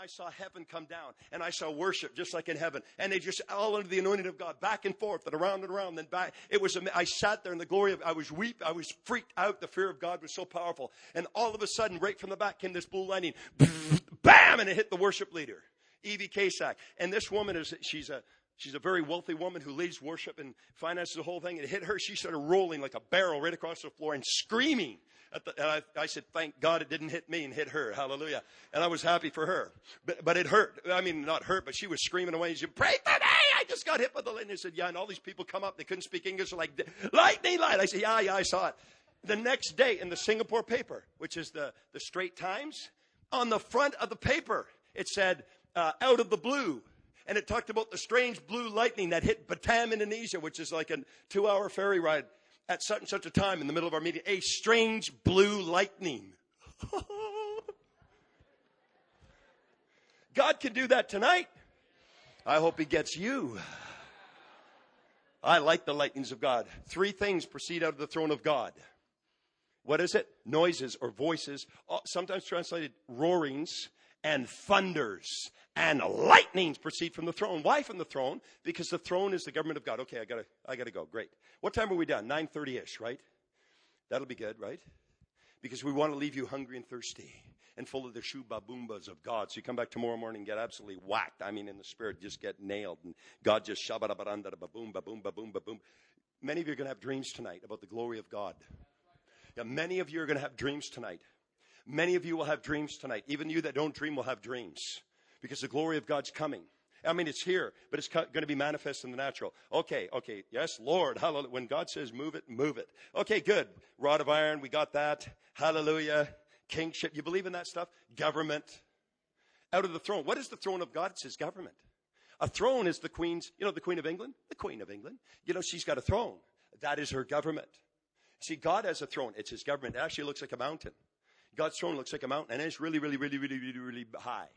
I saw heaven come down and I saw worship just like in heaven. And they just all under the anointing of God, back and forth and around and around, then back. It was, I sat there in the glory of, I was weep, I was freaked out. The fear of God was so powerful. And all of a sudden, right from the back came this blue lightning. Bam! And it hit the worship leader, Evie Kasak. And this woman is, she's a, She's a very wealthy woman who leads worship and finances the whole thing. And it hit her. She started rolling like a barrel right across the floor and screaming. The, and I, I, said, thank God it didn't hit me and hit her. Hallelujah. And I was happy for her. But, but it hurt. I mean, not hurt, but she was screaming away. And She said, pray for me. I just got hit by the lightning. I said, yeah. And all these people come up. They couldn't speak English. They're like, lightning, light. I said, yeah, yeah, I saw it. The next day in the Singapore paper, which is the, the Straits Times, on the front of the paper, it said, uh, out of the blue, and it talked about the strange blue lightning that hit Batam, Indonesia, which is like a two hour ferry ride at such and such a time in the middle of our meeting. A strange blue lightning. God can do that tonight. I hope He gets you. I like the lightnings of God. Three things proceed out of the throne of God. What is it? Noises or voices, uh, sometimes translated roarings and thunders and lightnings proceed from the throne. Why from the throne? Because the throne is the government of God. Okay, I gotta, I gotta go. Great. What time are we done? 9.30ish, right? That'll be good, right? Because we want to leave you hungry and thirsty and full of the shubaboombas of God. So you come back tomorrow morning and get absolutely whacked. I mean, in the spirit, just get nailed. And God just shabarabaranda baboom, baboom, baboom, baboom. Many of you are going to have dreams tonight about the glory of God. Yeah, many of you are going to have dreams tonight. Many of you will have dreams tonight. Even you that don't dream will have dreams because the glory of God's coming. I mean, it's here, but it's going to be manifest in the natural. Okay, okay, yes, Lord, hallelujah. When God says move it, move it. Okay, good. Rod of iron, we got that. Hallelujah. Kingship, you believe in that stuff? Government. Out of the throne. What is the throne of God? It's his government. A throne is the queen's, you know, the queen of England? The queen of England. You know, she's got a throne. That is her government. See, God has a throne. It's his government. It actually looks like a mountain. God's throne looks like a mountain, and it's really, really, really, really, really, really high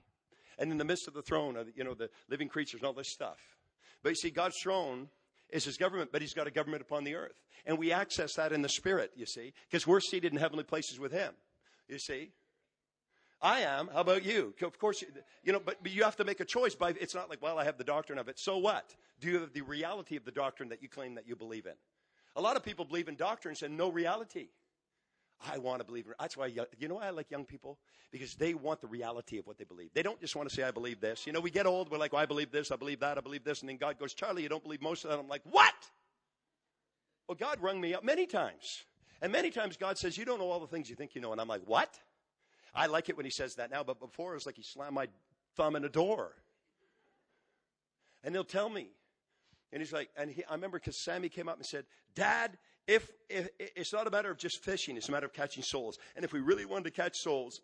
and in the midst of the throne are, you know, the living creatures and all this stuff. But you see, God's throne is his government, but he's got a government upon the earth. And we access that in the spirit, you see, because we're seated in heavenly places with him. You see? I am. How about you? Of course, you know, but, but you have to make a choice. By it's not like, well, I have the doctrine of it. So what? Do you have the reality of the doctrine that you claim that you believe in? A lot of people believe in doctrines and no reality. I want to believe. That's why, you know why I like young people? Because they want the reality of what they believe. They don't just want to say, I believe this. You know, we get old, we're like, well, I believe this, I believe that, I believe this. And then God goes, Charlie, you don't believe most of that. I'm like, what? Well, God rung me up many times. And many times God says, you don't know all the things you think you know. And I'm like, what? I like it when he says that now, but before it was like he slammed my thumb in a door. And he'll tell me. And he's like, and he, I remember because Sammy came up and said, Dad, if, if it's not a matter of just fishing, it's a matter of catching souls. And if we really wanted to catch souls,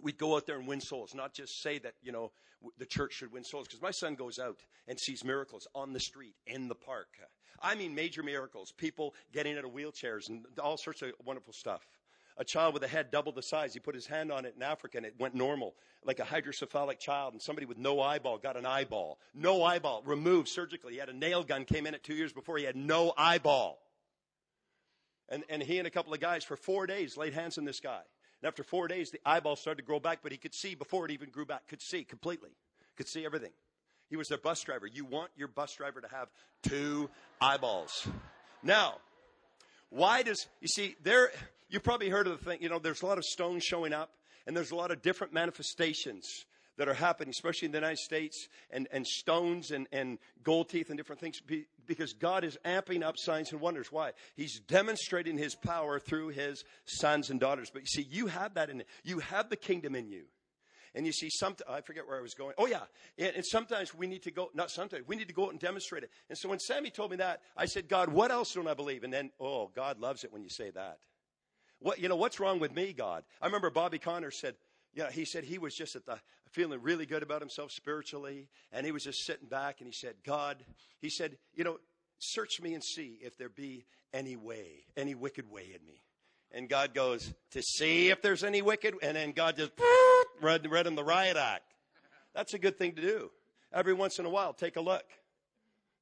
we'd go out there and win souls, not just say that, you know, the church should win souls. Because my son goes out and sees miracles on the street, in the park. I mean, major miracles, people getting out of wheelchairs and all sorts of wonderful stuff. A child with a head double the size, he put his hand on it in Africa and it went normal, like a hydrocephalic child. And somebody with no eyeball got an eyeball. No eyeball, removed surgically. He had a nail gun, came in it two years before, he had no eyeball. And, and he and a couple of guys for four days laid hands on this guy. And after four days, the eyeball started to grow back, but he could see before it even grew back, could see completely, could see everything. He was their bus driver. You want your bus driver to have two eyeballs. Now, why does, you see, there, you probably heard of the thing, you know, there's a lot of stones showing up, and there's a lot of different manifestations that are happening, especially in the United States, and, and stones and, and gold teeth and different things, because God is amping up signs and wonders. Why? He's demonstrating His power through His sons and daughters. But you see, you have that in it. You have the kingdom in you. And you see, some, I forget where I was going. Oh, yeah. And, and, sometimes we need to go, not sometimes, we need to go out and demonstrate it. And so when Sammy told me that, I said, God, what else don't I believe? And then, oh, God loves it when you say that. What, you know, what's wrong with me, God? I remember Bobby Conner said, yeah, he said he was just at the feeling really good about himself spiritually, and he was just sitting back and he said, God, he said, you know, search me and see if there be any way, any wicked way in me. And God goes, to see if there's any wicked, and then God just read, read him the riot act. That's a good thing to do. Every once in a while, take a look.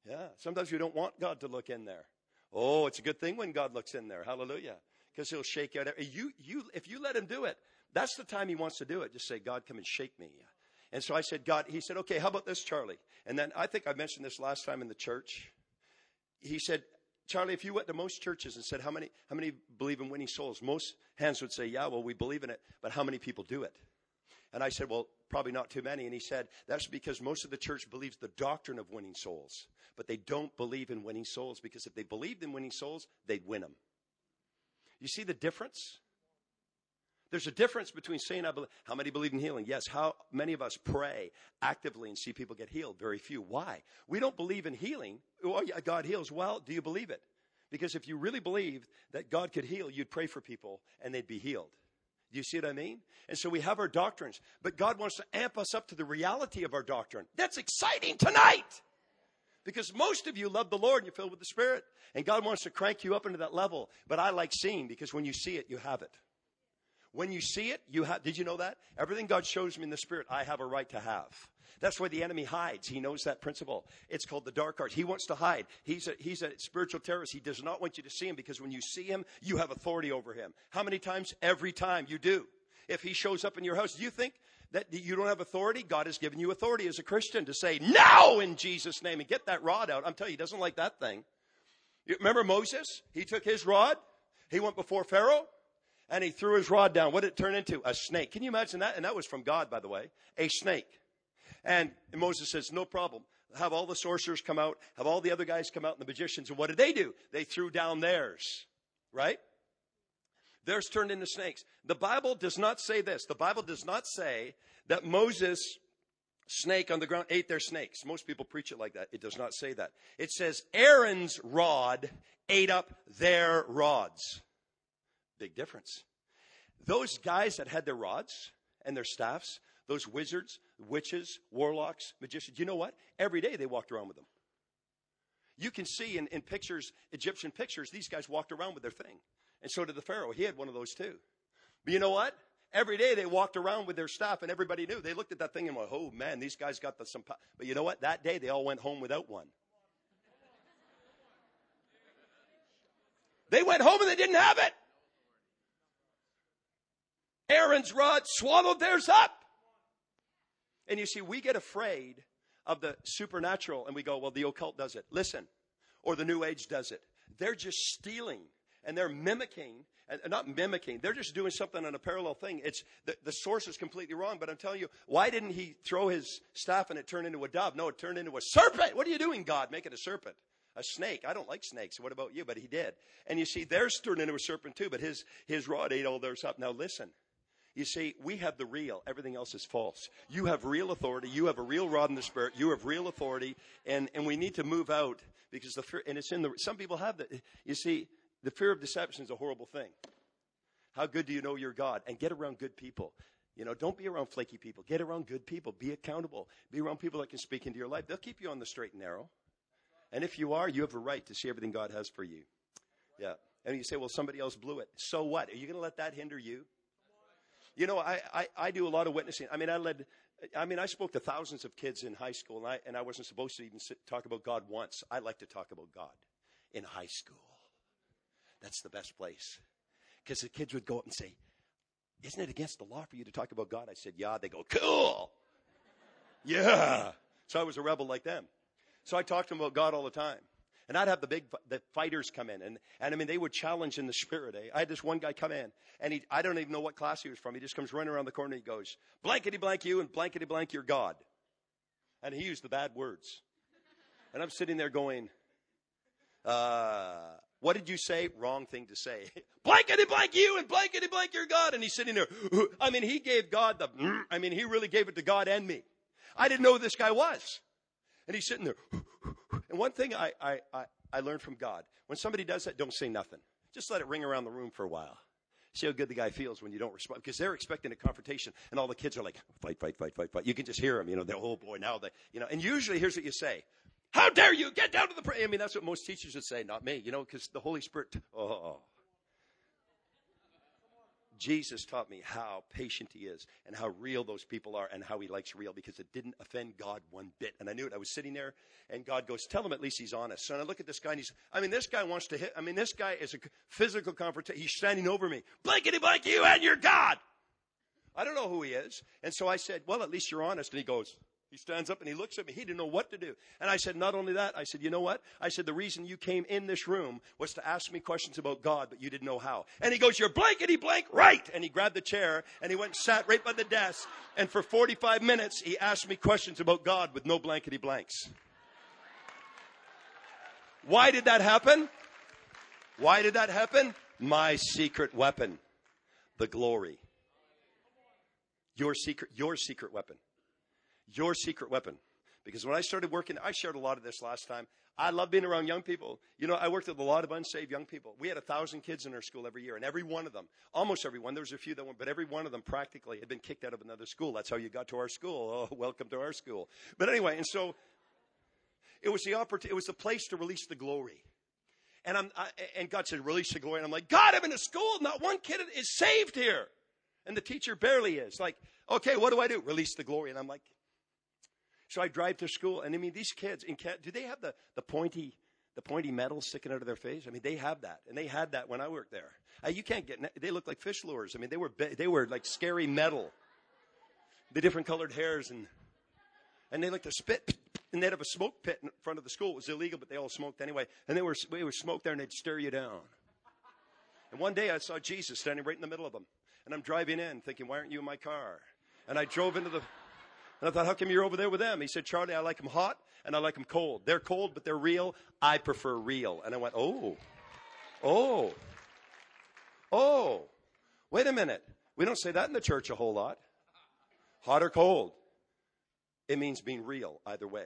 Yeah, sometimes you don't want God to look in there. Oh, it's a good thing when God looks in there. Hallelujah. Because he'll shake out. You, you, if you let him do it, that's the time he wants to do it. Just say, God, come and shake me. And so I said, God, he said, okay, how about this, Charlie? And then I think I mentioned this last time in the church. He said, Charlie, if you went to most churches and said, how many, how many believe in winning souls? Most hands would say, yeah, well, we believe in it, but how many people do it? And I said, well, probably not too many. And he said, that's because most of the church believes the doctrine of winning souls, but they don't believe in winning souls because if they believed in winning souls, they'd win them. You see the difference? There's a difference between saying, I believe, how many believe in healing? Yes. How many of us pray actively and see people get healed? Very few. Why? We don't believe in healing. Oh, yeah, God heals. Well, do you believe it? Because if you really believed that God could heal, you'd pray for people and they'd be healed. Do you see what I mean? And so we have our doctrines, but God wants to amp us up to the reality of our doctrine. That's exciting tonight. Because most of you love the Lord and you're filled with the Spirit. And God wants to crank you up into that level. But I like seeing because when you see it, you have it. When you see it, you have, did you know that? Everything God shows me in the Spirit, I have a right to have. That's why the enemy hides. He knows that principle. It's called the dark arts. He wants to hide. He's a, he's a spiritual terrorist. He does not want you to see him because when you see him, you have authority over him. How many times? Every time you do. If he shows up in your house, do you think that you don't have authority? God has given you authority as a Christian to say no in Jesus' name and get that rod out. I'm telling you, he doesn't like that thing. You remember Moses? He took his rod. He went before Pharaoh and he threw his rod down. What did it turn into? A snake. Can you imagine that? And that was from God, by the way. A snake. And Moses says, no problem. Have all the sorcerers come out, have all the other guys come out and the magicians. And what did they do? They threw down theirs. Right? Theirs turned into snakes. The Bible does not say this. The Bible does not say that Moses snake on the ground ate their snakes. Most people preach it like that. It does not say that. It says Aaron's rod ate up their rods. Big difference. Those guys that had their rods and their staffs, those wizards, witches, warlocks, magicians, you know what? Every day they walked around with them. You can see in, in pictures, Egyptian pictures, these guys walked around with their thing. And so did the Pharaoh. He had one of those too. But you know what? Every day they walked around with their staff and everybody knew. They looked at that thing and went, oh man, these guys got the, some. But you know what? That day they all went home without one. They went home and they didn't have it. Aaron's rod swallowed theirs up. And you see, we get afraid of the supernatural and we go, well, the occult does it. Listen, or the new age does it. They're just stealing and they're mimicking and not mimicking they're just doing something on a parallel thing. It's the, the source is completely wrong but i'm telling you why didn't he throw his staff and it turned into a dove? No it turned into a serpent. What are you doing god? Make it a serpent a snake. I don't like snakes. What about you? But he did. And you see theirs turned into a serpent too but his his rod ate all theirs up. Now listen you see, we have the real. Everything else is false. You have real authority. You have a real rod in the spirit. You have real authority. And, and we need to move out because the fear, and it's in the, some people have that. You see, the fear of deception is a horrible thing. How good do you know your God? And get around good people. You know, don't be around flaky people. Get around good people. Be accountable. Be around people that can speak into your life. They'll keep you on the straight and narrow. And if you are, you have a right to see everything God has for you. Yeah. And you say, well, somebody else blew it. So what? Are you going to let that hinder you? You know, I, I, I do a lot of witnessing. I mean, I led, I mean, I spoke to thousands of kids in high school, and I, and I wasn't supposed to even sit, talk about God once. I like to talk about God in high school. That's the best place. Because the kids would go up and say, Isn't it against the law for you to talk about God? I said, Yeah. They go, Cool. yeah. So I was a rebel like them. So I talked to them about God all the time. And I'd have the big the fighters come in, and, and I mean they would challenge in the spirit. Eh? I had this one guy come in, and he I don't even know what class he was from. He just comes running around the corner. and He goes blankety blank you and blankety blank your God, and he used the bad words. And I'm sitting there going, uh, what did you say? Wrong thing to say. blankety blank you and blankety blank your God. And he's sitting there. I mean, he gave God the, I mean, he really gave it to God and me. I didn't know who this guy was. And he's sitting there. And one thing I, I, I, I learned from God when somebody does that, don't say nothing. Just let it ring around the room for a while. See how good the guy feels when you don't respond because they're expecting a confrontation and all the kids are like, fight, fight, fight, fight, fight. You can just hear them, you know, they're, oh boy, now they, you know, and usually here's what you say. How dare you get down to the. I mean, that's what most teachers would say, not me, you know, because the Holy Spirit, oh, Jesus taught me how patient he is and how real those people are and how he likes real because it didn't offend God one bit. And I knew it. I was sitting there and God goes, tell him at least he's honest. So I look at this guy and he's, I mean, this guy wants to hit, I mean, this guy is a physical confrontation. He's standing over me. Blankety blank you and your God. I don't know who he is. And so I said, well, at least you're honest. And he goes, he stands up and he looks at me. He didn't know what to do. And I said, not only that, I said, you know what? I said, the reason you came in this room was to ask me questions about God, but you didn't know how. And he goes, you're blankety blank right. And he grabbed the chair and he went and sat right by the desk. And for 45 minutes, he asked me questions about God with no blankety blanks. Why did that happen? Why did that happen? My secret weapon, the glory. Your secret, your secret weapon your secret weapon. Because when I started working, I shared a lot of this last time. I love being around young people. You know, I worked with a lot of unsaved young people. We had a thousand kids in our school every year, and every one of them, almost every one, there was a few that went, but every one of them practically had been kicked out of another school. That's how you got to our school. Oh, welcome to our school. But anyway, and so it was the opportunity, it was the place to release the glory. And I'm, I, and God said, release the glory. And I'm like, God, I'm in a school. Not one kid is saved here. And the teacher barely is. Like, okay, what do I do? Release the glory. And I'm like, so I drive to school, and I mean, these kids, in, do they have the, the pointy, the pointy metal sticking out of their face? I mean, they have that, and they had that when I worked there. Uh, you can't get, they look like fish lures. I mean, they were, they were like scary metal. The different colored hairs, and, and they like to spit, and they'd have a smoke pit in front of the school. It was illegal, but they all smoked anyway. And they were, they were smoked there, and they'd stare you down. And one day I saw Jesus standing right in the middle of them. And I'm driving in thinking, why aren't you in my car? And I drove into the, and I thought, how come you're over there with them? He said, Charlie, I like them hot and I like them cold. They're cold, but they're real. I prefer real. And I went, oh, oh, oh, wait a minute. We don't say that in the church a whole lot. Hot or cold. It means being real either way.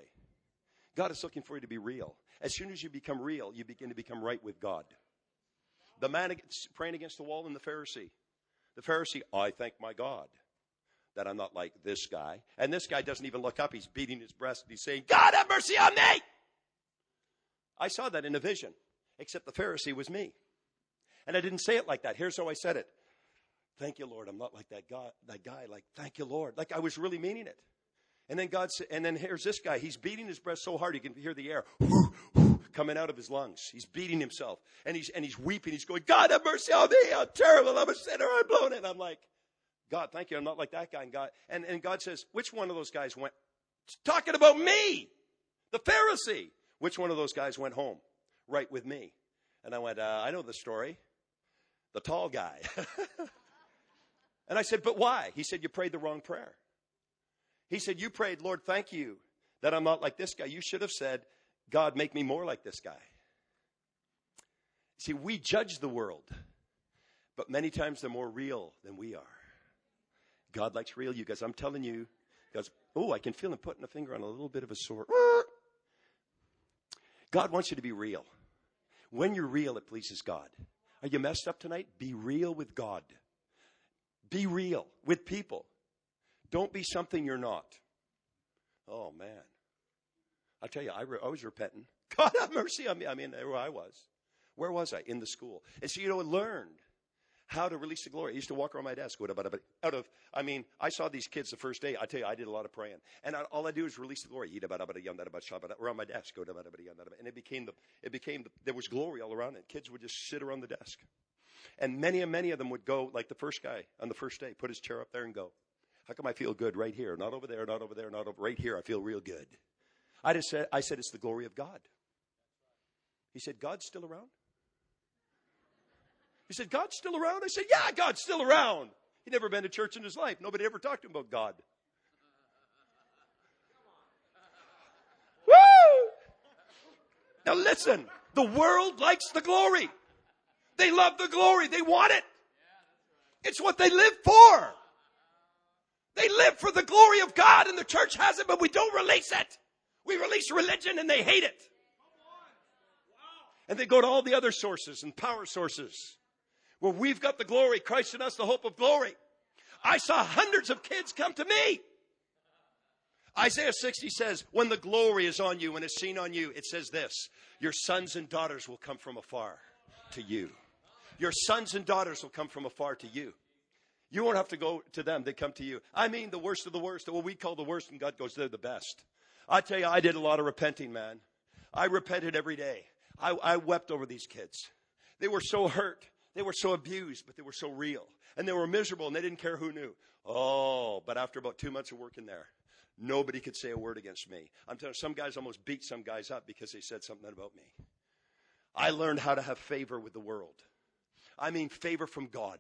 God is looking for you to be real. As soon as you become real, you begin to become right with God. The man praying against the wall and the Pharisee. The Pharisee, I thank my God that I'm not like this guy. And this guy doesn't even look up. He's beating his breast and he's saying, God have mercy on me. I saw that in a vision, except the Pharisee was me. And I didn't say it like that. Here's how I said it. Thank you, Lord. I'm not like that guy, that guy. Like, thank you, Lord. Like I was really meaning it. And then God said, and then here's this guy. He's beating his breast so hard you can hear the air coming out of his lungs. He's beating himself and he's, and he's weeping. He's going, God have mercy on me. I'm terrible. I'm a sinner. I'm blown it. I'm like, God, thank you. I'm not like that guy. And God, and, and God says, which one of those guys went, talking about me, the Pharisee. Which one of those guys went home right with me? And I went, uh, I know the story. The tall guy. and I said, but why? He said, you prayed the wrong prayer. He said, you prayed, Lord, thank you that I'm not like this guy. You should have said, God, make me more like this guy. See, we judge the world, but many times they're more real than we are. God likes real you guys. I'm telling you, goes, oh, I can feel him putting a finger on a little bit of a sore. God wants you to be real. When you're real, it pleases God. Are you messed up tonight? Be real with God. Be real with people. Don't be something you're not. Oh, man. I tell you, I, re- I was repenting. God have mercy on me. I mean, there I was. Where was I? In the school. And so, you know, I learned how to release the glory. I used to walk around my desk out of, I mean, I saw these kids the first day. I tell you, I did a lot of praying. And I, all I do is release the glory. Around my desk. And it became the, it became, the, there was glory all around it. Kids would just sit around the desk. And many and many of them would go, like the first guy on the first day, put his chair up there and go, how come I feel good right here? Not over there, not over there, not over, right here. I feel real good. I just said, I said, it's the glory of God. He said, God's still around? He said, God's still around? I said, Yeah, God's still around. He'd never been to church in his life. Nobody ever talked to him about God. Woo! Now listen, the world likes the glory. They love the glory. They want it. It's what they live for. They live for the glory of God and the church has it, but we don't release it. We release religion and they hate it. And they go to all the other sources and power sources where we've got the glory, Christ in us, the hope of glory. I saw hundreds of kids come to me. Isaiah 60 says, when the glory is on you, when it's seen on you, it says this, your sons and daughters will come from afar to you. Your sons and daughters will come from afar to you. You won't have to go to them, they come to you. I mean, the worst of the worst, what we call the worst, and God goes, they're the best. I tell you, I did a lot of repenting, man. I repented every day. I, I wept over these kids. They were so hurt. They were so abused, but they were so real. And they were miserable and they didn't care who knew. Oh, but after about two months of working there, nobody could say a word against me. I'm telling you, some guys almost beat some guys up because they said something about me. I learned how to have favor with the world. I mean, favor from God.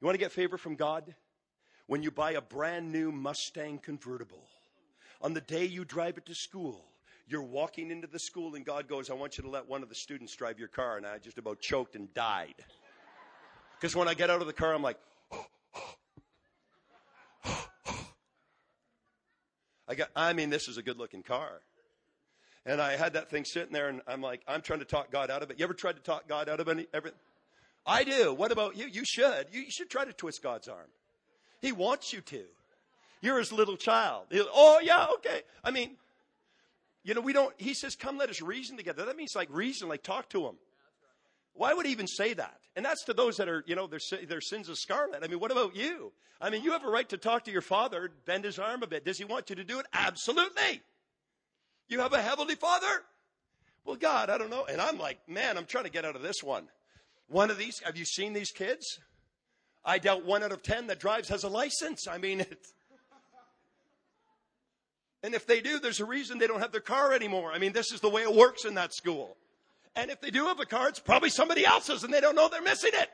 You want to get favor from God? When you buy a brand new Mustang convertible, on the day you drive it to school, you're walking into the school and God goes, I want you to let one of the students drive your car. And I just about choked and died. Because when I get out of the car, I'm like, I got, I mean, this is a good looking car. And I had that thing sitting there and I'm like, I'm trying to talk God out of it. You ever tried to talk God out of any, everything? I do. What about you? You should. You should try to twist God's arm. He wants you to. You're his little child. He'll, oh, yeah, okay. I mean, you know, we don't, he says, come let us reason together. That means like reason, like talk to him. Why would he even say that? And that's to those that are, you know, their, their sins of scarlet. I mean, what about you? I mean, you have a right to talk to your father, bend his arm a bit. Does he want you to do it? Absolutely. You have a heavenly father? Well, God, I don't know. And I'm like, man, I'm trying to get out of this one. One of these, have you seen these kids? I doubt one out of ten that drives has a license. I mean, it's, and if they do, there's a reason they don't have their car anymore. I mean, this is the way it works in that school. And if they do have a car, it's probably somebody else's and they don't know they're missing it.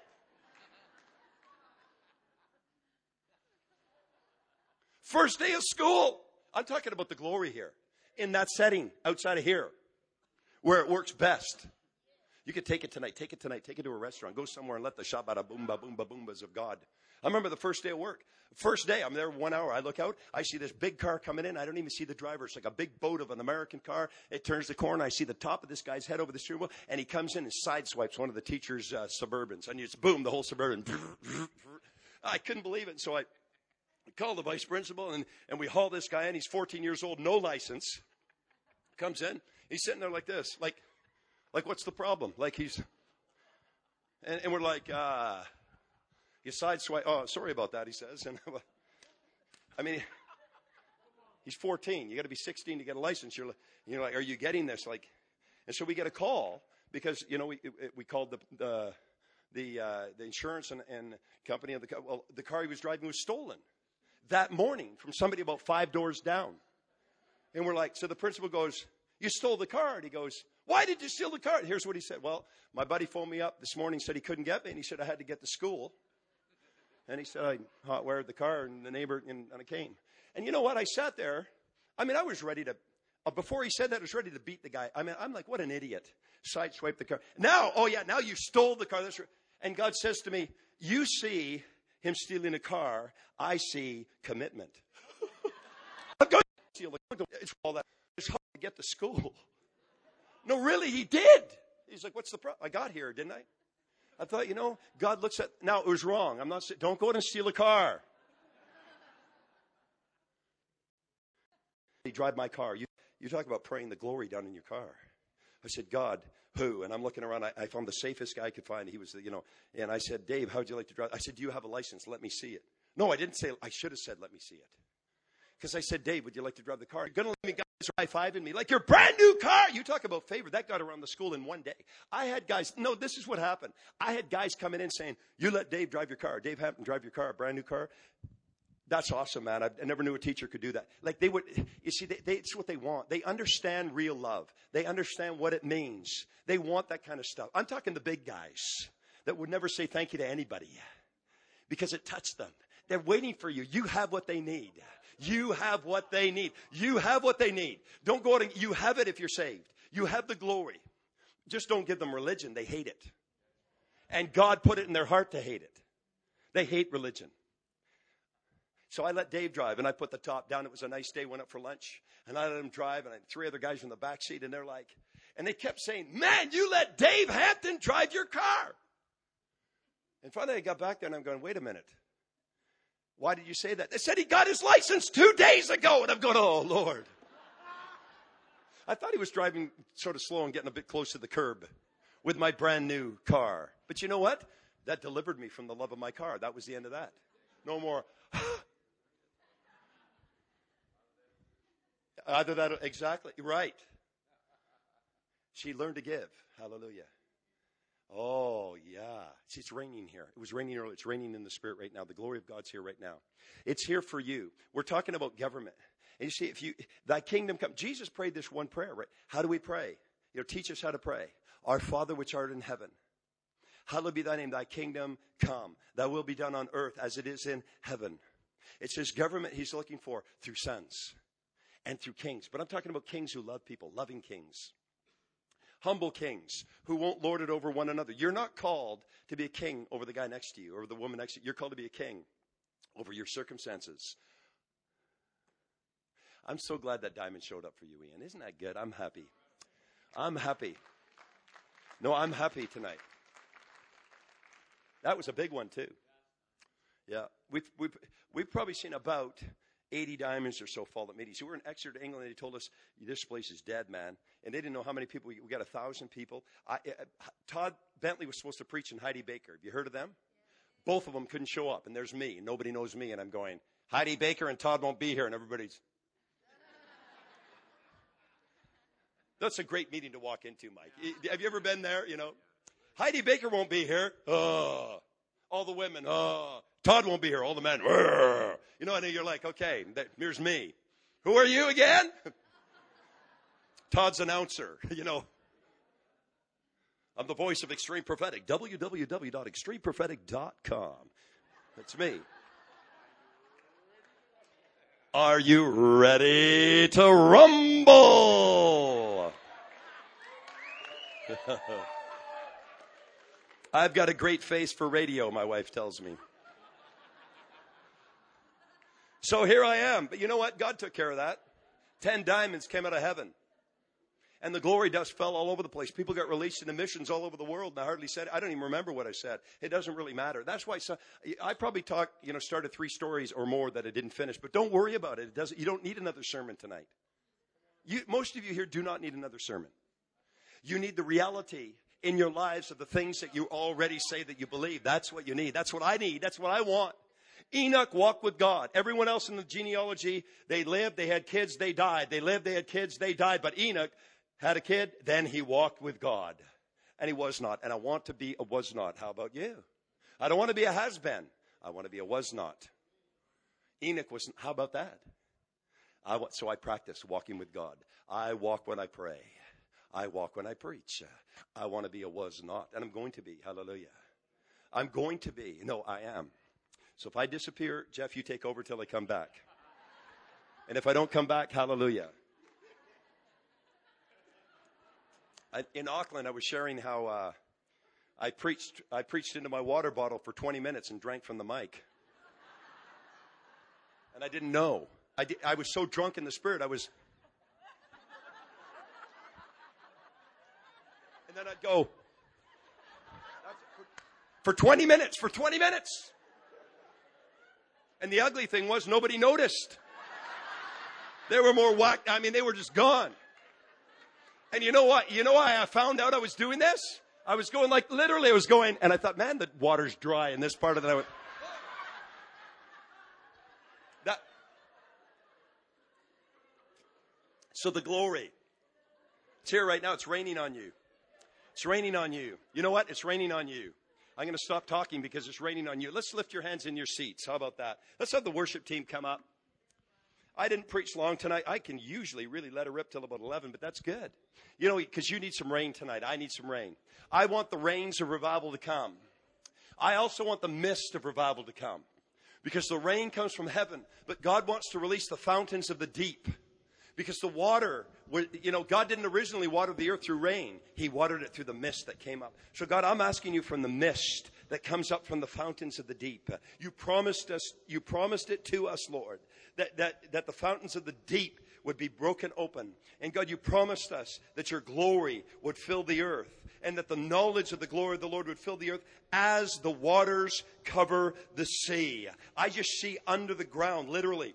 First day of school. I'm talking about the glory here. In that setting, outside of here, where it works best. You could take it tonight, take it tonight, take it to a restaurant, go somewhere and let the shabada boomba boomba boombas of God. I remember the first day of work. First day, I'm there one hour. I look out. I see this big car coming in. I don't even see the driver. It's like a big boat of an American car. It turns the corner. I see the top of this guy's head over the steering wheel, and he comes in and sideswipes one of the teacher's uh, Suburbans. And it's boom, the whole Suburban. I couldn't believe it. So I called the vice principal, and, and we haul this guy in. He's 14 years old, no license. Comes in. He's sitting there like this, like, like what's the problem? Like he's, and, and we're like, uh, you sideswipe. Oh, sorry about that, he says. And I mean, he's 14. You got to be 16 to get a license. You're, you're like, are you getting this? Like, and so we get a call because you know we we called the the the, uh, the insurance and, and company of the car. well the car he was driving was stolen that morning from somebody about five doors down, and we're like, so the principal goes, you stole the car, and he goes, why did you steal the car? Here's what he said. Well, my buddy phoned me up this morning, said he couldn't get me, and he said I had to get to school. And he said, I hot wired the car and the neighbor, and, and I came. And you know what? I sat there. I mean, I was ready to, uh, before he said that, I was ready to beat the guy. I mean, I'm like, what an idiot. Sideswipe the car. Now, oh yeah, now you stole the car. That's right. And God says to me, you see him stealing a car. I see commitment. I'm going to steal the car. It's all that. It's hard to get to school. No, really, he did. He's like, what's the problem? I got here, didn't I? I thought, you know, God looks at, now it was wrong. I'm not saying, don't go out and steal a car. He drive my car. You, you talk about praying the glory down in your car. I said, God, who? And I'm looking around. I, I found the safest guy I could find. He was, you know, and I said, Dave, how'd you like to drive? I said, do you have a license? Let me see it. No, I didn't say, I should have said, let me see it. Because I said, Dave, would you like to drive the car? You're going to let me guys high fiving me like your brand new car. You talk about favor. That got around the school in one day. I had guys, no, this is what happened. I had guys coming in saying, you let Dave drive your car. Dave Hampton drive your car, brand new car. That's awesome, man. I, I never knew a teacher could do that. Like they would, you see, they, they, it's what they want. They understand real love. They understand what it means. They want that kind of stuff. I'm talking the big guys that would never say thank you to anybody because it touched them. They're waiting for you. You have what they need. You have what they need. You have what they need. Don't go out and you have it if you're saved. You have the glory. Just don't give them religion. They hate it. And God put it in their heart to hate it. They hate religion. So I let Dave drive and I put the top down. It was a nice day, went up for lunch and I let him drive and I had three other guys in the back seat and they're like, and they kept saying, man, you let Dave Hampton drive your car. And finally I got back there and I'm going, wait a minute. Why did you say that? They said he got his license two days ago. And I'm going, oh, Lord. I thought he was driving sort of slow and getting a bit close to the curb with my brand new car. But you know what? That delivered me from the love of my car. That was the end of that. No more. Either that, exactly, right. She learned to give. Hallelujah. Oh, yeah. See, it's raining here. It was raining earlier. It's raining in the spirit right now. The glory of God's here right now. It's here for you. We're talking about government. And you see, if you, thy kingdom come, Jesus prayed this one prayer, right? How do we pray? You know, teach us how to pray. Our Father which art in heaven. Hallowed be thy name, thy kingdom come. Thy will be done on earth as it is in heaven. It's his government he's looking for through sons and through kings. But I'm talking about kings who love people, loving kings humble kings who won't lord it over one another. You're not called to be a king over the guy next to you or the woman next to you. You're called to be a king over your circumstances. I'm so glad that diamond showed up for you, Ian. Isn't that good? I'm happy. I'm happy. No, I'm happy tonight. That was a big one, too. Yeah. We've, we've, we've probably seen about 80 diamonds or so fall at meetings. We were in Exeter, England. And they told us this place is dead, man, and they didn't know how many people. We, we got a thousand people. I, uh, Todd Bentley was supposed to preach, and Heidi Baker. Have you heard of them? Both of them couldn't show up, and there's me. Nobody knows me, and I'm going. Heidi Baker and Todd won't be here, and everybody's. That's a great meeting to walk into, Mike. Have you ever been there? You know, Heidi Baker won't be here. Oh, all the women. Oh, Todd won't be here. All the men. You know, and you're like, okay, here's me. Who are you again? Todd's announcer. You know, I'm the voice of Extreme Prophetic. www.extremeprophetic.com. That's me. Are you ready to rumble? I've got a great face for radio, my wife tells me. So here I am. But you know what? God took care of that. Ten diamonds came out of heaven. And the glory dust fell all over the place. People got released into missions all over the world. And I hardly said, I don't even remember what I said. It doesn't really matter. That's why so, I probably talked, you know, started three stories or more that I didn't finish. But don't worry about it. It doesn't, you don't need another sermon tonight. You, most of you here do not need another sermon. You need the reality in your lives of the things that you already say that you believe. That's what you need. That's what I need. That's what I want. Enoch walked with God. Everyone else in the genealogy, they lived, they had kids, they died. They lived, they had kids, they died. But Enoch had a kid, then he walked with God. And he was not. And I want to be a was not. How about you? I don't want to be a has been. I want to be a was not. Enoch was, how about that? I, want so I practice walking with God. I walk when I pray. I walk when I preach. I want to be a was not. And I'm going to be. Hallelujah. I'm going to be. No, I am. So if I disappear, Jeff, you take over till I come back. And if I don't come back, hallelujah. I, in Auckland, I was sharing how uh, I preached. I preached into my water bottle for 20 minutes and drank from the mic, and I didn't know. I, I was so drunk in the spirit. I was, and then I'd go for 20 minutes. For 20 minutes. And the ugly thing was nobody noticed. They were more whacked. I mean, they were just gone. And you know what? You know why I found out I was doing this? I was going like literally, I was going, and I thought, man, the water's dry in this part of the. I went, that. So the glory. It's here right now. It's raining on you. It's raining on you. You know what? It's raining on you. I'm going to stop talking because it's raining on you. Let's lift your hands in your seats. How about that? Let's have the worship team come up. I didn't preach long tonight. I can usually really let it rip till about 11, but that's good. You know, because you need some rain tonight. I need some rain. I want the rains of revival to come. I also want the mist of revival to come because the rain comes from heaven, but God wants to release the fountains of the deep because the water, you know, God didn't originally water the earth through rain. He watered it through the mist that came up. So God, I'm asking you from the mist that comes up from the fountains of the deep. You promised us, you promised it to us, Lord, that, that, that the fountains of the deep would be broken open. And God, you promised us that your glory would fill the earth and that the knowledge of the glory of the Lord would fill the earth as the waters cover the sea. I just see under the ground, literally,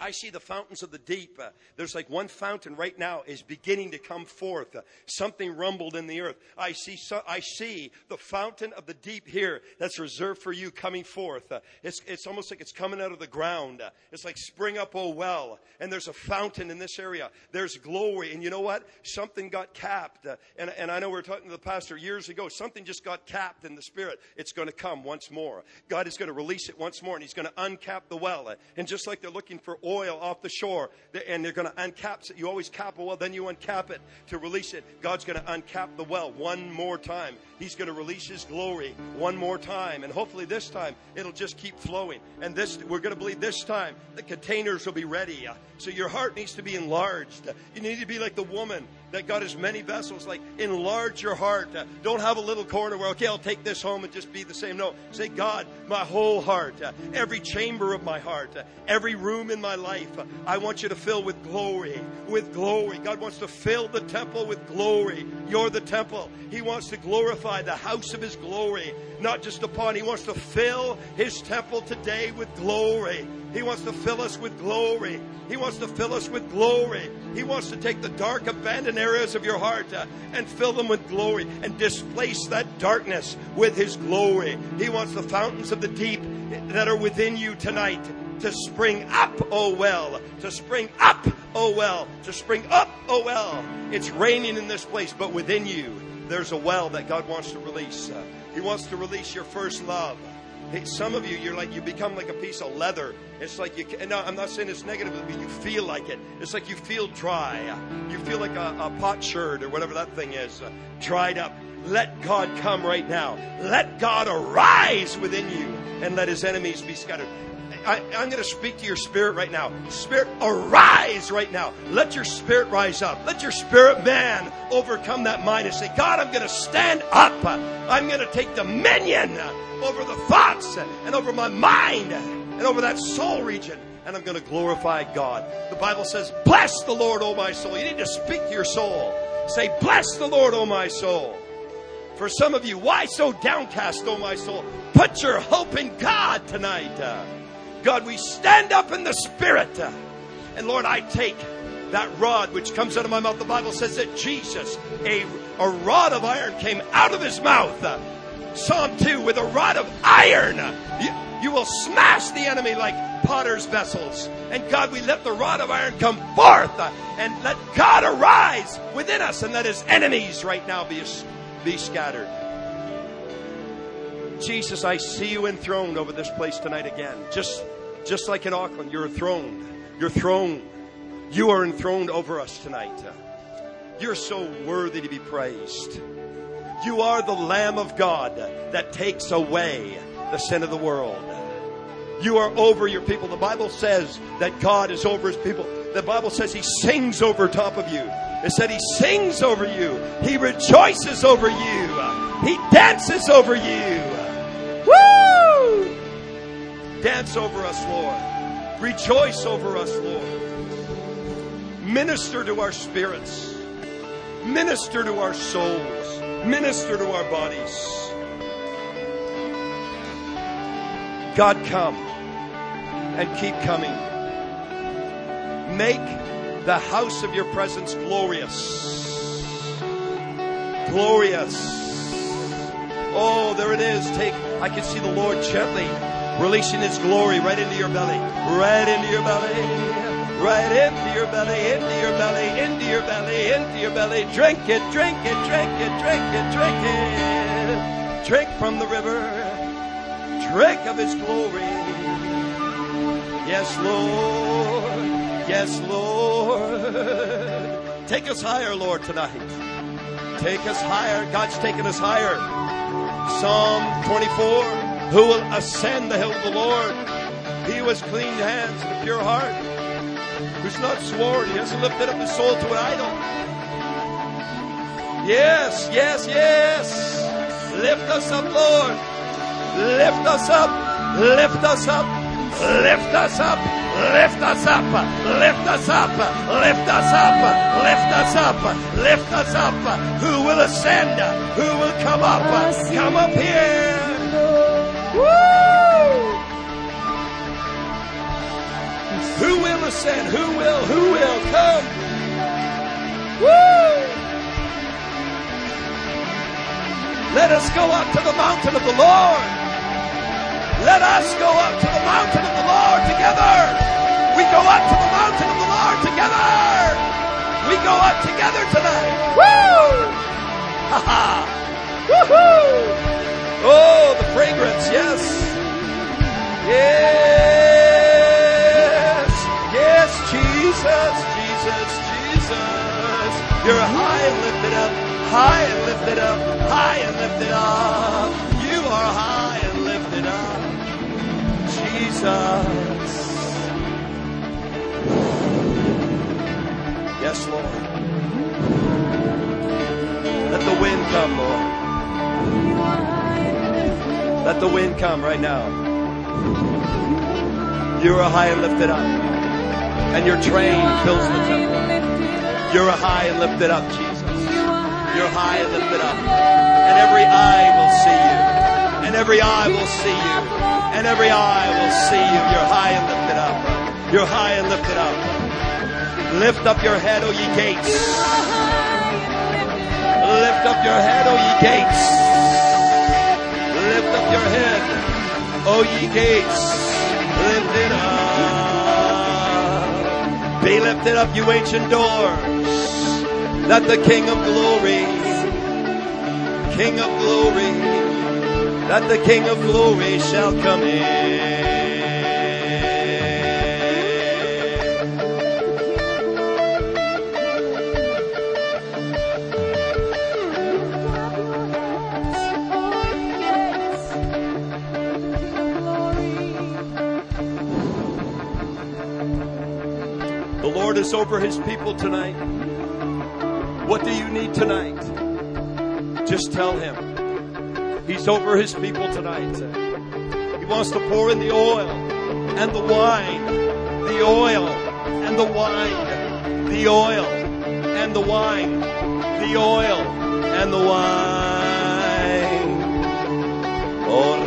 I see the fountains of the deep. Uh, there's like one fountain right now is beginning to come forth. Uh, something rumbled in the earth. I see, so, I see the fountain of the deep here that's reserved for you coming forth. Uh, it's, it's almost like it's coming out of the ground. Uh, it's like spring up, oh well. And there's a fountain in this area. There's glory. And you know what? Something got capped. Uh, and, and I know we were talking to the pastor years ago. Something just got capped in the spirit. It's going to come once more. God is going to release it once more and he's going to uncap the well. And just like they're looking for oil off the shore and they're going to uncap it. You always cap a well, then you uncap it to release it. God's going to uncap the well one more time. He's going to release His glory one more time. And hopefully this time it'll just keep flowing. And this, we're going to believe this time the containers will be ready. So your heart needs to be enlarged. You need to be like the woman that God has many vessels. Like enlarge your heart. Uh, don't have a little corner where okay, I'll take this home and just be the same. No, say God, my whole heart, uh, every chamber of my heart, uh, every room in my life. Uh, I want you to fill with glory, with glory. God wants to fill the temple with glory. You're the temple. He wants to glorify the house of His glory, not just upon. He wants to fill His temple today with glory. He wants to fill us with glory. He wants to fill us with glory. He wants to take the dark, abandoned areas of your heart uh, and fill them with glory and displace that darkness with His glory. He wants the fountains of the deep that are within you tonight to spring up, oh well, to spring up, oh well, to spring up, oh well. It's raining in this place, but within you, there's a well that God wants to release. Uh, he wants to release your first love. Some of you, you're like, you become like a piece of leather. It's like you, no, I'm not saying it's negative, but you feel like it. It's like you feel dry. You feel like a, a potsherd or whatever that thing is, uh, dried up. Let God come right now. Let God arise within you and let his enemies be scattered. I, am going to speak to your spirit right now. Spirit, arise right now. Let your spirit rise up. Let your spirit man overcome that mind and say, God, I'm going to stand up. I'm going to take dominion over the thoughts and over my mind and over that soul region. And I'm going to glorify God. The Bible says, Bless the Lord, O my soul. You need to speak to your soul. Say, Bless the Lord, O my soul. For some of you, why so downcast, O my soul? Put your hope in God tonight. God, we stand up in the Spirit. And Lord, I take that rod which comes out of my mouth. The Bible says that Jesus, a, a rod of iron, came out of his mouth Psalm 2 with a rod of iron. You, you will smash the enemy like potter's vessels. And God, we let the rod of iron come forth and let God arise within us and let his enemies right now be, be scattered. Jesus, I see you enthroned over this place tonight again. Just, just like in Auckland, you're enthroned. You're throned. You are enthroned over us tonight. You're so worthy to be praised. You are the Lamb of God that takes away the sin of the world. You are over your people. The Bible says that God is over his people. The Bible says he sings over top of you. It said he sings over you. He rejoices over you. He dances over you. Dance over us, Lord. Rejoice over us, Lord. Minister to our spirits. Minister to our souls minister to our bodies. God, come and keep coming. Make the house of your presence glorious. Glorious. Oh, there it is. Take, I can see the Lord gently releasing His glory right into your belly, right into your belly right into your belly, into your belly, into your belly, into your belly. Drink it, drink it, drink it, drink it, drink it. Drink from the river. Drink of His glory. Yes, Lord. Yes, Lord. Take us higher, Lord, tonight. Take us higher. God's taking us higher. Psalm 24. Who will ascend the hill of the Lord? He who has clean hands and a pure heart who's not sworn, he hasn't lifted up his soul to an idol. Yes, yes, yes. Lift us up, Lord. Lift us up. Lift us up. Lift us up. Lift us up. Lift us up. Lift us up. Lift us up. Lift us up. Who will ascend? Who will come up? Come up here. Woo! Who will ascend? Who will? Who will? Come. Woo! Let us go up to the mountain of the Lord. Let us go up to the mountain of the Lord together. We go up to the mountain of the Lord together. We go up together tonight. Woo! Ha ha! Woohoo! Oh, the fragrance, yes. Yes. Yes, Jesus, Jesus, Jesus. You're high and lifted up, high and lifted up, high and lifted up. You are high and lifted up. Jesus. Yes, Lord. Let the wind come, Lord. Let the wind come right now. You are high and lifted up, and your train fills the temple. You're high and lifted up, Jesus. You're high and lifted up, and every eye will see you, and every eye will see you, and every eye will see you. You're high and lifted up. You're high and lifted up. Lift up your head, O ye gates. Lift up your head, O ye gates. Lift up your head, O ye gates. Lift it up. Be lifted up, you ancient doors, that the King of glory, King of glory, that the King of glory shall come in. Lord is over his people tonight. What do you need tonight? Just tell him. He's over his people tonight. He wants to pour in the oil and the wine. The oil and the wine. The oil and the wine. The oil and the wine. Oh,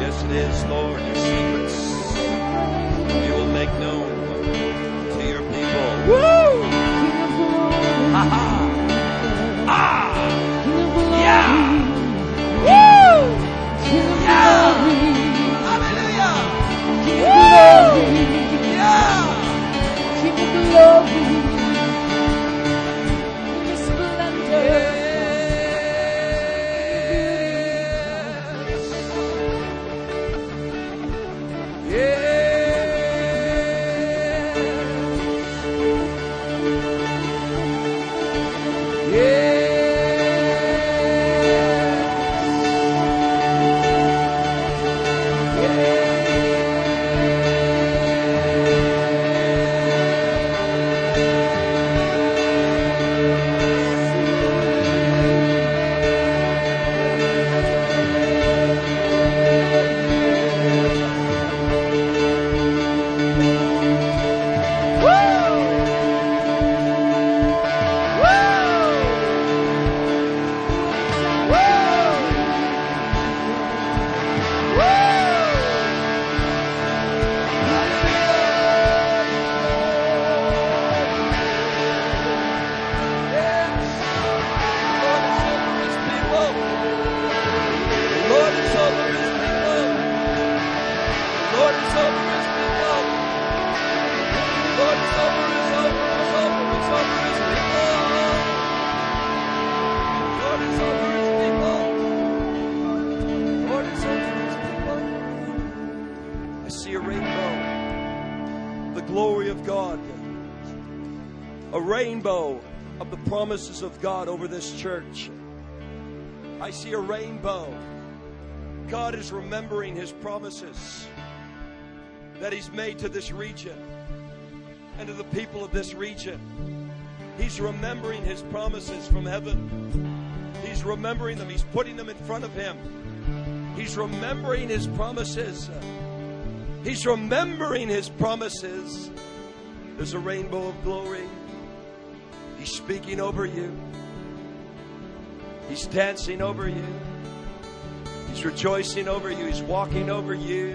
Yes, it is, Lord. Your secrets you will make known glory of God. A rainbow of the promises of God over this church. I see a rainbow. God is remembering his promises that he's made to this region and to the people of this region. He's remembering his promises from heaven. He's remembering them. He's putting them in front of him. He's remembering his promises. He's remembering his promises. There's a rainbow of glory. He's speaking over you. He's dancing over you. He's rejoicing over you. He's walking over you.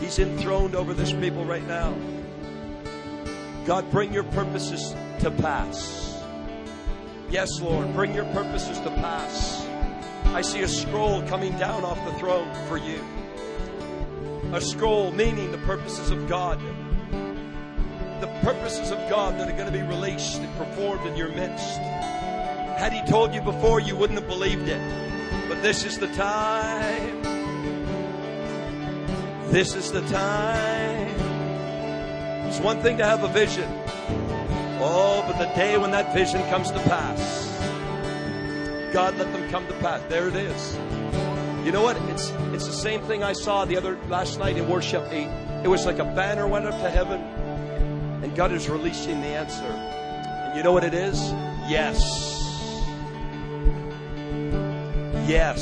He's enthroned over this people right now. God, bring your purposes to pass. Yes, Lord, bring your purposes to pass. I see a scroll coming down off the throne for you. A scroll meaning the purposes of God. The purposes of God that are going to be released and performed in your midst. Had He told you before, you wouldn't have believed it. But this is the time. This is the time. It's one thing to have a vision. Oh, but the day when that vision comes to pass, God let them come to pass. There it is. You know what? It's it's the same thing I saw the other last night in worship. It was like a banner went up to heaven, and God is releasing the answer. And you know what it is? Yes. Yes.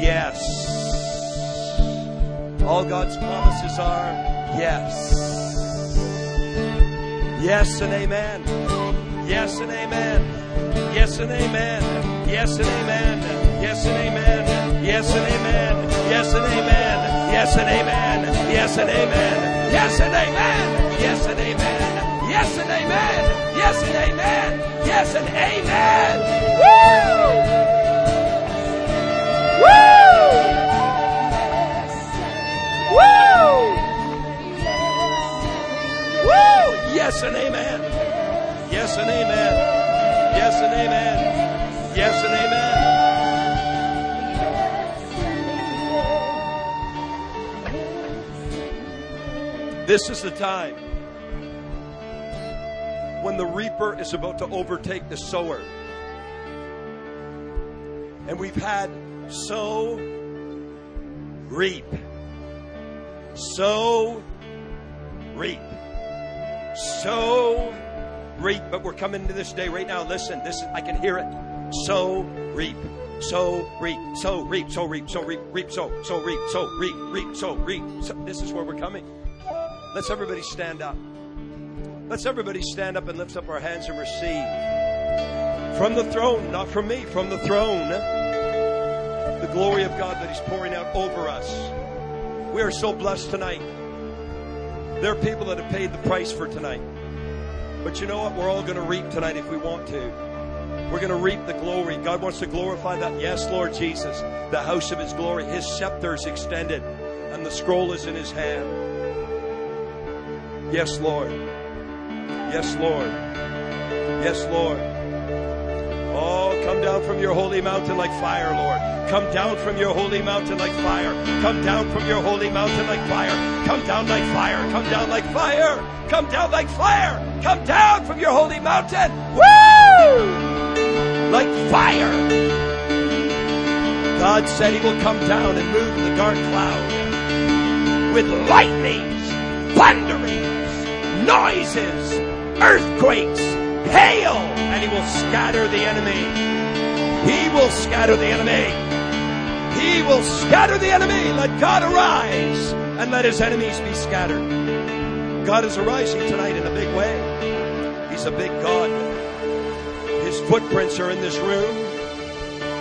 Yes. All God's promises are yes. Yes and amen. Yes and amen. Yes and amen. Yes and amen. Yes and amen. Yes and amen. Yes and amen. Yes and amen. Yes and amen. Yes and amen. Yes and amen. Yes and amen. Yes and amen. Yes and amen. Woo! Woo! Woo! Yes and amen. Yes and amen. Yes and amen. Yes and amen. This is the time when the reaper is about to overtake the sower. And we've had sow, reap. Sow, reap. Sow, reap. But we're coming to this day right now. Listen, this is, I can hear it. Sow, reap. Sow, reap. Sow, reap. Sow, reap. Sow, reap. Reap. Sow. Sow, reap. Sow, reap. Reap. Sow, reap. This is where we're coming. Let's everybody stand up. Let's everybody stand up and lift up our hands and receive from the throne, not from me, from the throne, the glory of God that He's pouring out over us. We are so blessed tonight. There are people that have paid the price for tonight. But you know what? We're all going to reap tonight if we want to. We're going to reap the glory. God wants to glorify that. Yes, Lord Jesus, the house of His glory. His scepter is extended and the scroll is in His hand. Yes, Lord. Yes, Lord. Yes, Lord. Oh, come down from your holy mountain like fire, Lord. Come down from your holy mountain like fire. Come down from your holy mountain like fire. Come down like fire. Come down like fire. Come down like fire. Come down from your holy mountain. Woo! Like fire. God said he will come down and move the dark cloud with lightnings, thunderings, noises, earthquakes, hail, and he will scatter the enemy. He will scatter the enemy. He will scatter the enemy. Let God arise and let his enemies be scattered. God is arising tonight in a big way. He's a big God. Footprints are in this room.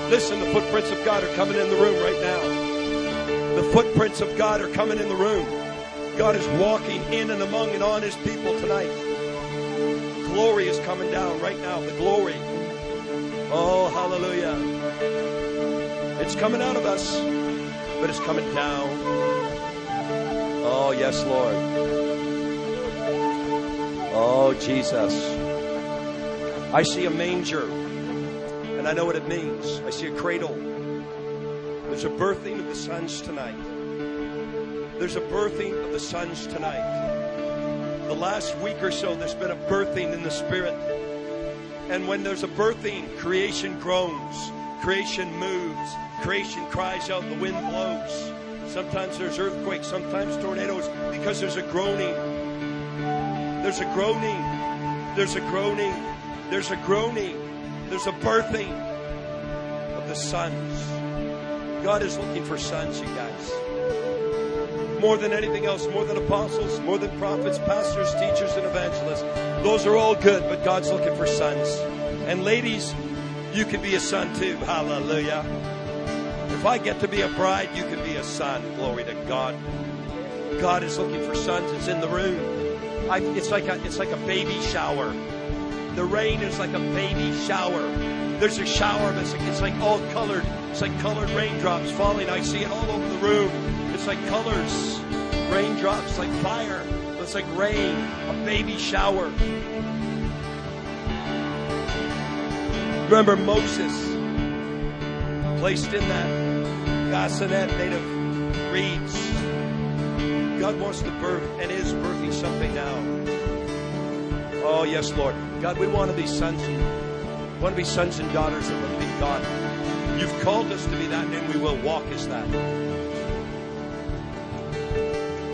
Listen, the footprints of God are coming in the room right now. The footprints of God are coming in the room. God is walking in and among and on his people tonight. Glory is coming down right now. The glory. Oh, hallelujah. It's coming out of us, but it's coming down. Oh, yes, Lord. Oh, Jesus. I see a manger, and I know what it means. I see a cradle. There's a birthing of the sons tonight. There's a birthing of the sons tonight. The last week or so, there's been a birthing in the Spirit. And when there's a birthing, creation groans, creation moves, creation cries out, the wind blows. Sometimes there's earthquakes, sometimes tornadoes, because there's a groaning. There's a groaning. There's a groaning. There's a groaning. There's a birthing of the sons. God is looking for sons, you guys. More than anything else, more than apostles, more than prophets, pastors, teachers, and evangelists. Those are all good, but God's looking for sons. And ladies, you can be a son too. Hallelujah. If I get to be a bride, you can be a son. Glory to God. God is looking for sons. It's in the room. I, it's like a, it's like a baby shower. The rain is like a baby shower. There's a shower that's like, it's like all colored. It's like colored raindrops falling. I see it all over the room. It's like colors, raindrops, like fire. It's like rain, a baby shower. Remember Moses placed in that bassinet made of reeds. God wants to birth and is birthing something now. Oh, yes, Lord. God, we want to be sons. We want to be sons and daughters of the living God. You've called us to be that, and we will walk as that.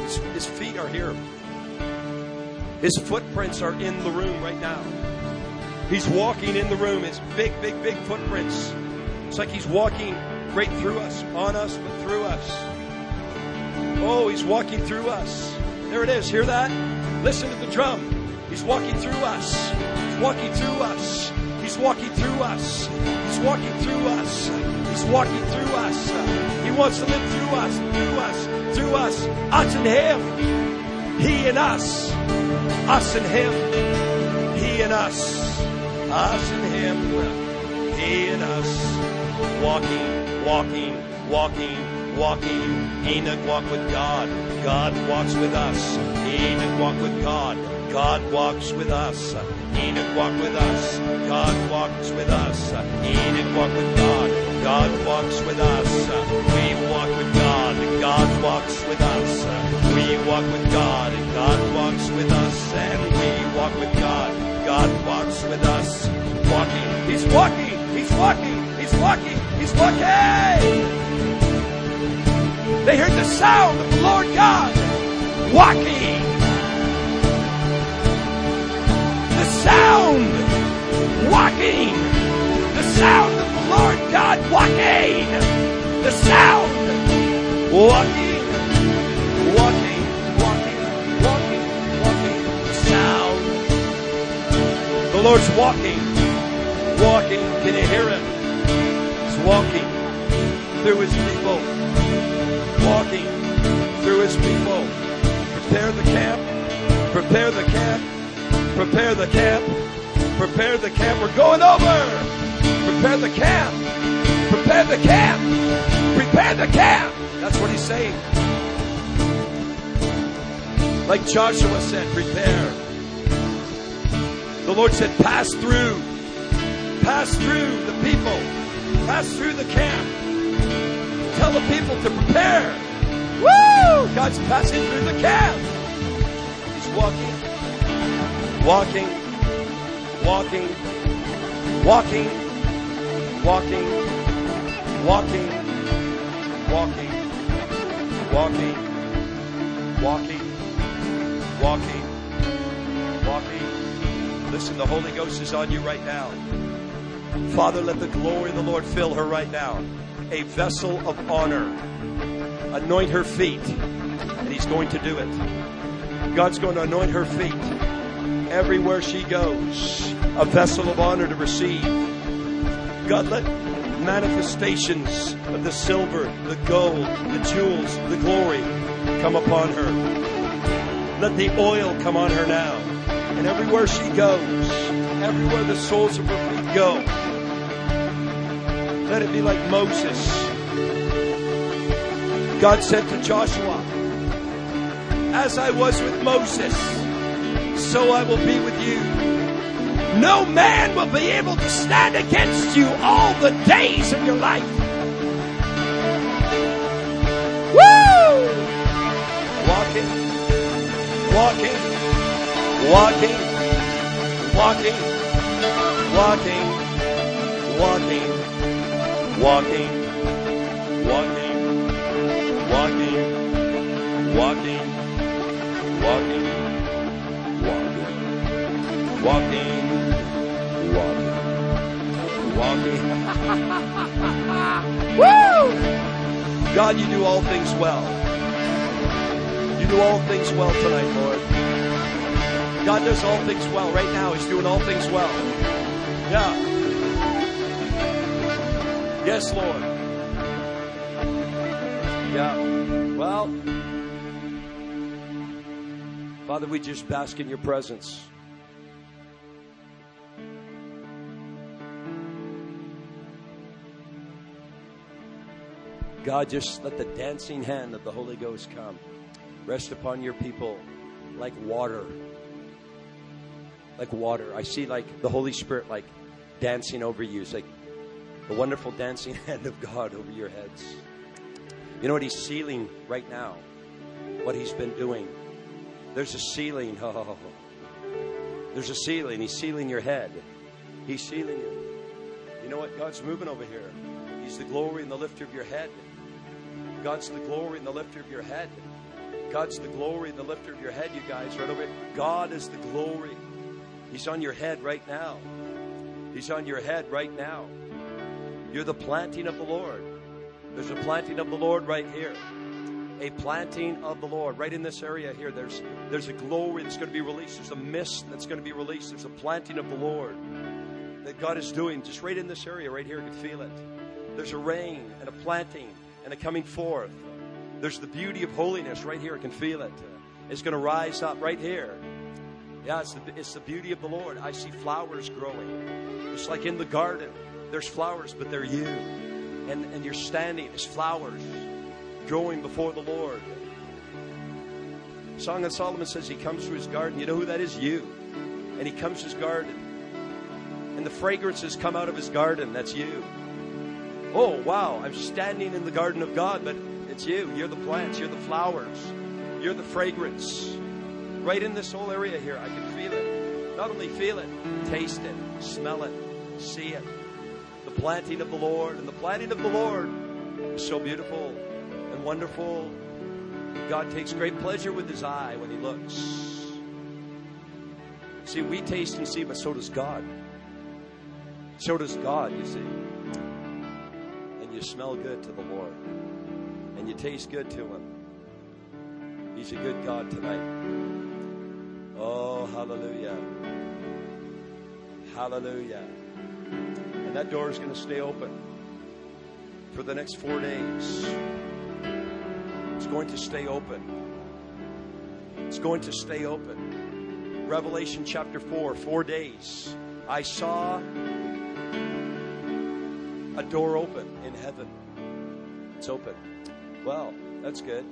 His, his feet are here. His footprints are in the room right now. He's walking in the room. It's big, big, big footprints. It's like he's walking right through us, on us, but through us. Oh, he's walking through us. There it is. Hear that? Listen to the drum. He's walking through us. Walking through us. He's walking through us. He's walking through us. He's walking through us. He wants to live through us, through us, through us. Us and him. He and us. Us and him. He and us us and him, he and us, walking, walking, walking, walking. Enoch walked with God. God walks with us. Enoch walked with God. God walks with us. Enoch walked with us. God walks with us. Enoch walked with God. God walks with us. We walk with God. God walks with us. We walk with God. God walks with us. And we walk with God. God walks with us. Walking. He's walking. He's walking. He's walking. He's walking. They heard the sound of the Lord God walking. Walking. The sound of the Lord God walking. The sound walking. Walking. Walking. Walking. Walking. The sound. The Lord's walking. Walking. Can you hear him? He's walking through his people. Walking through his people. Prepare the camp. Prepare the camp. Prepare the camp. Prepare the camp. We're going over. Prepare the camp. Prepare the camp. Prepare the camp. That's what he's saying. Like Joshua said, prepare. The Lord said, pass through. Pass through the people. Pass through the camp. Tell the people to prepare. Woo! God's passing through the camp. He's walking, walking, walking, walking, walking, walking, walking, walking, walking, walking, walking. Listen, the Holy Ghost is on you right now. Father, let the glory of the Lord fill her right now. A vessel of honor. Anoint her feet. And He's going to do it. God's going to anoint her feet. Everywhere she goes, a vessel of honor to receive. God, let manifestations of the silver, the gold, the jewels, the glory come upon her. Let the oil come on her now. And everywhere she goes, everywhere the soles of her feet go, let it be like Moses. God said to Joshua, As I was with Moses, so I will be with you. No man will be able to stand against you all the days of your life. Woo! walking, walking, walking, walking, walking, walking, walking, walking, walking, walking, walking, walking, walking, walking. Woo! God, you do all things well. You do all things well tonight, Lord. God does all things well. Right now, He's doing all things well. Yeah. Yes, Lord. Yeah. Well, Father, we just bask in your presence. God, just let the dancing hand of the Holy Ghost come. Rest upon your people like water. Like water. I see like the Holy Spirit like dancing over you. It's like the wonderful dancing hand of God over your heads. You know what he's sealing right now? What he's been doing. There's a sealing. Oh, there's a sealing. He's sealing your head. He's sealing you. You know what? God's moving over here. He's the glory and the lifter of your head. God's the glory and the lifter of your head. God's the glory and the lifter of your head, you guys, right over here. God is the glory. He's on your head right now. He's on your head right now. You're the planting of the Lord. There's a planting of the Lord right here. A planting of the Lord right in this area here. There's there's a glory that's going to be released. There's a mist that's going to be released. There's a planting of the Lord that God is doing just right in this area right here. You can feel it. There's a rain and a planting and a coming forth. There's the beauty of holiness right here. I can feel it. Uh, it's going to rise up right here. Yeah, it's the, it's the beauty of the Lord. I see flowers growing. It's like in the garden. There's flowers, but they're you. And, and you're standing as flowers growing before the Lord. Song of Solomon says he comes to his garden. You know who that is? You. And he comes to his garden. And the fragrances come out of his garden. That's you. Oh, wow. I'm standing in the garden of God, but it's you. You're the plants. You're the flowers. You're the fragrance. Right in this whole area here, I can feel it. Not only feel it, taste it, smell it, see it. The planting of the Lord. And the planting of the Lord is so beautiful and wonderful. God takes great pleasure with his eye when he looks. See, we taste and see, but so does God. So does God, you see. You smell good to the Lord. And you taste good to him. He's a good God tonight. Oh, hallelujah. Hallelujah. And that door is going to stay open for the next four days. It's going to stay open. It's going to stay open. Revelation chapter 4, four days. I saw a door open in heaven. It's open. Well, that's good.